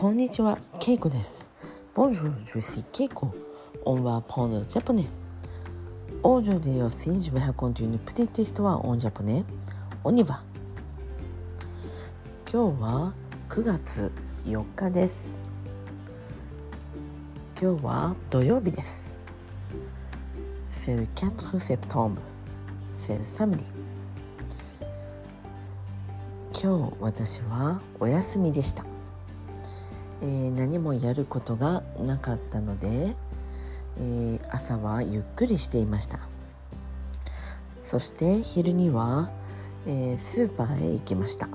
こんにちは、ケイコです。Bonjour, je suis Keiko. On va apprendre le japonais. Aujourd'hui aussi, je vais raconter une petite histoire en japonais. On y va. 今日は9月4日です。今日は土曜日です。C'est le 4 septembre. C'est le samedi. 今日私はお休みでした。えー、何もやることがなかったので、えー、朝はゆっくりしていました。そして昼には、えー、スーパーへ行きました、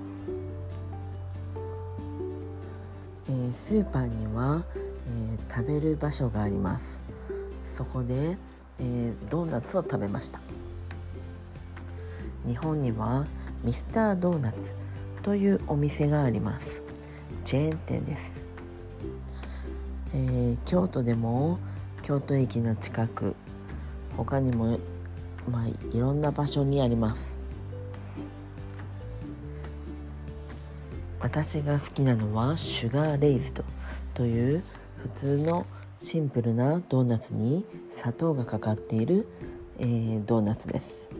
えスーパーには、え食べる場所があります。そこで、えドーナツを食べました。日本にはミスタードーナツというお店があります。チェーン店です。えー、京都でも京都駅の近く他にも、まあ、いろんな場所にあります。私が好きなのはシュガーレイズドという普通のシンプルなドーナツに砂糖がかかっている、えー、ドーナツです。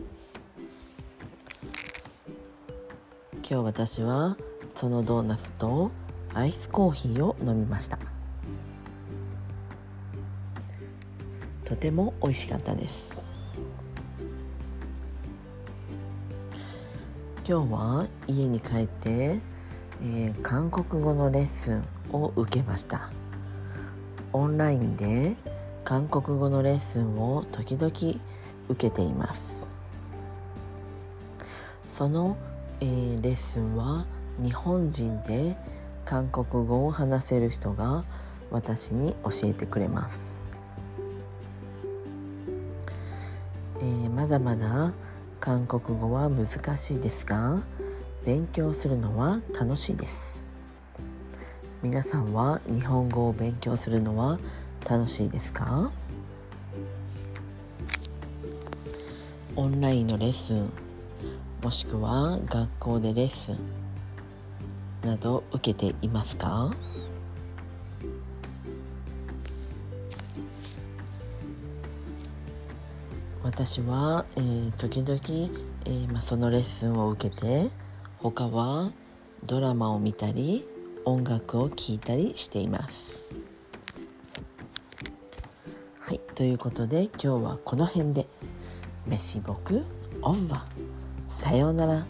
今日私はそのドーナツとアイスコーヒーを飲みました。とても美味しかったです。今日は家に帰って、えー、韓国語のレッスンを受けました。オンラインで韓国語のレッスンを時々受けています。その、えー、レッスンは日本人で韓国語を話せる人が私に教えてくれます。えー、まだまだ韓国語は難しいですが勉強するのは楽しいです。皆さんは日本語を勉強するのは楽しいですか？オンラインのレッスンもしくは学校でレッスン。など受けていますか？私は、えー、時々、えー、まあ、そのレッスンを受けて他はドラマを見たり音楽を聴いたりしています。はいということで今日はこの辺で。メシボクオンバさようなら。